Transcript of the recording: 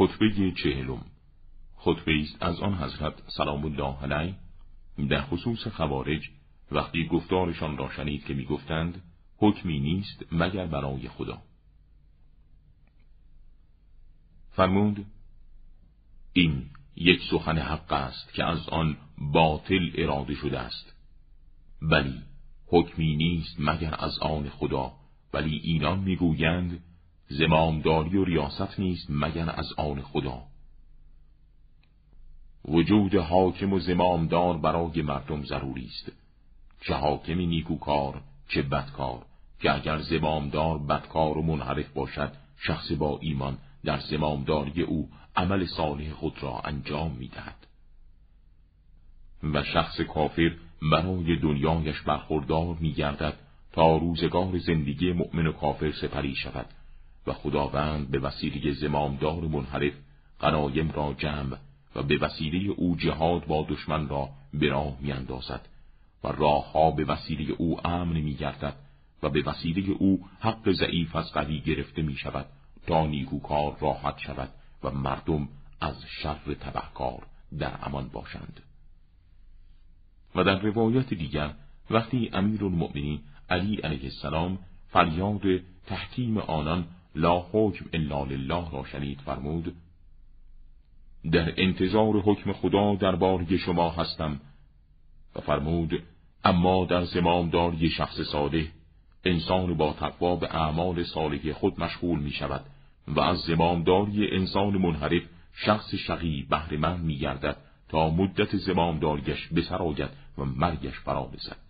خطبه چهلم. خطبه است از آن حضرت سلام الله علیه. در خصوص خوارج وقتی گفتارشان را شنید که می‌گفتند حکمی نیست مگر برای خدا. فرمود این یک سخن حق است که از آن باطل اراده شده است. بلی حکمی نیست مگر از آن خدا ولی اینان می‌گویند زمامداری و ریاست نیست مگر از آن خدا. وجود حاکم و زمامدار برای مردم ضروری است. چه حاکمی نیکوکار چه بدکار. که اگر زمامدار بدکار و منحرف باشد شخص با ایمان در زمامداری او عمل صالح خود را انجام می دهد. و شخص کافر برای دنیایش برخوردار می گردد تا روزگار زندگی مؤمن و کافر سپری شود. و خداوند به وسیله زمامدار منحرف غنایم را جمع و به وسیله او جهاد با دشمن را به راه میاندازد و راهها به وسیله او امن میگردد و به وسیله او حق ضعیف از قوی گرفته می شود تا نیکوکار راحت شود و مردم از شر تبهکار در امان باشند. و در روایت دیگر وقتی امیر المؤمنین علی علیه السلام فریاد تحکیم آنان لا حکم الا لله را شنید فرمود در انتظار حکم خدا درباره شما هستم. و فرمود اما در زمامداری شخص ساده انسان با تقوا به اعمال صالح خود مشغول می شود و از زمامداری انسان منحرف شخص شقی بهرهمند می گردد تا مدت زمامداریش بسر آید و مرگش فرا رسد.